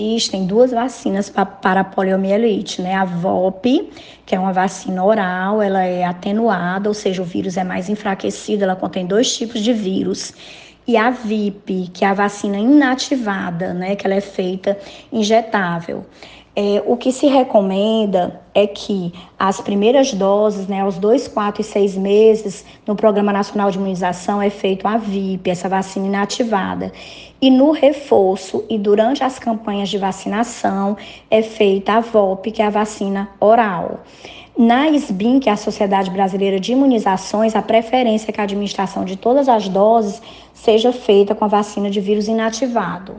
existem duas vacinas para a poliomielite, né? A VOP, que é uma vacina oral, ela é atenuada, ou seja, o vírus é mais enfraquecido, ela contém dois tipos de vírus e a VIP, que é a vacina inativada, né, que ela é feita injetável. É, o que se recomenda é que as primeiras doses, né, aos 2, 4 e 6 meses, no Programa Nacional de Imunização é feito a VIP, essa vacina inativada. E no reforço e durante as campanhas de vacinação é feita a VOP, que é a vacina oral. Na SBIM, que é a Sociedade Brasileira de Imunizações, a preferência é que a administração de todas as doses seja feita com a vacina de vírus inativado.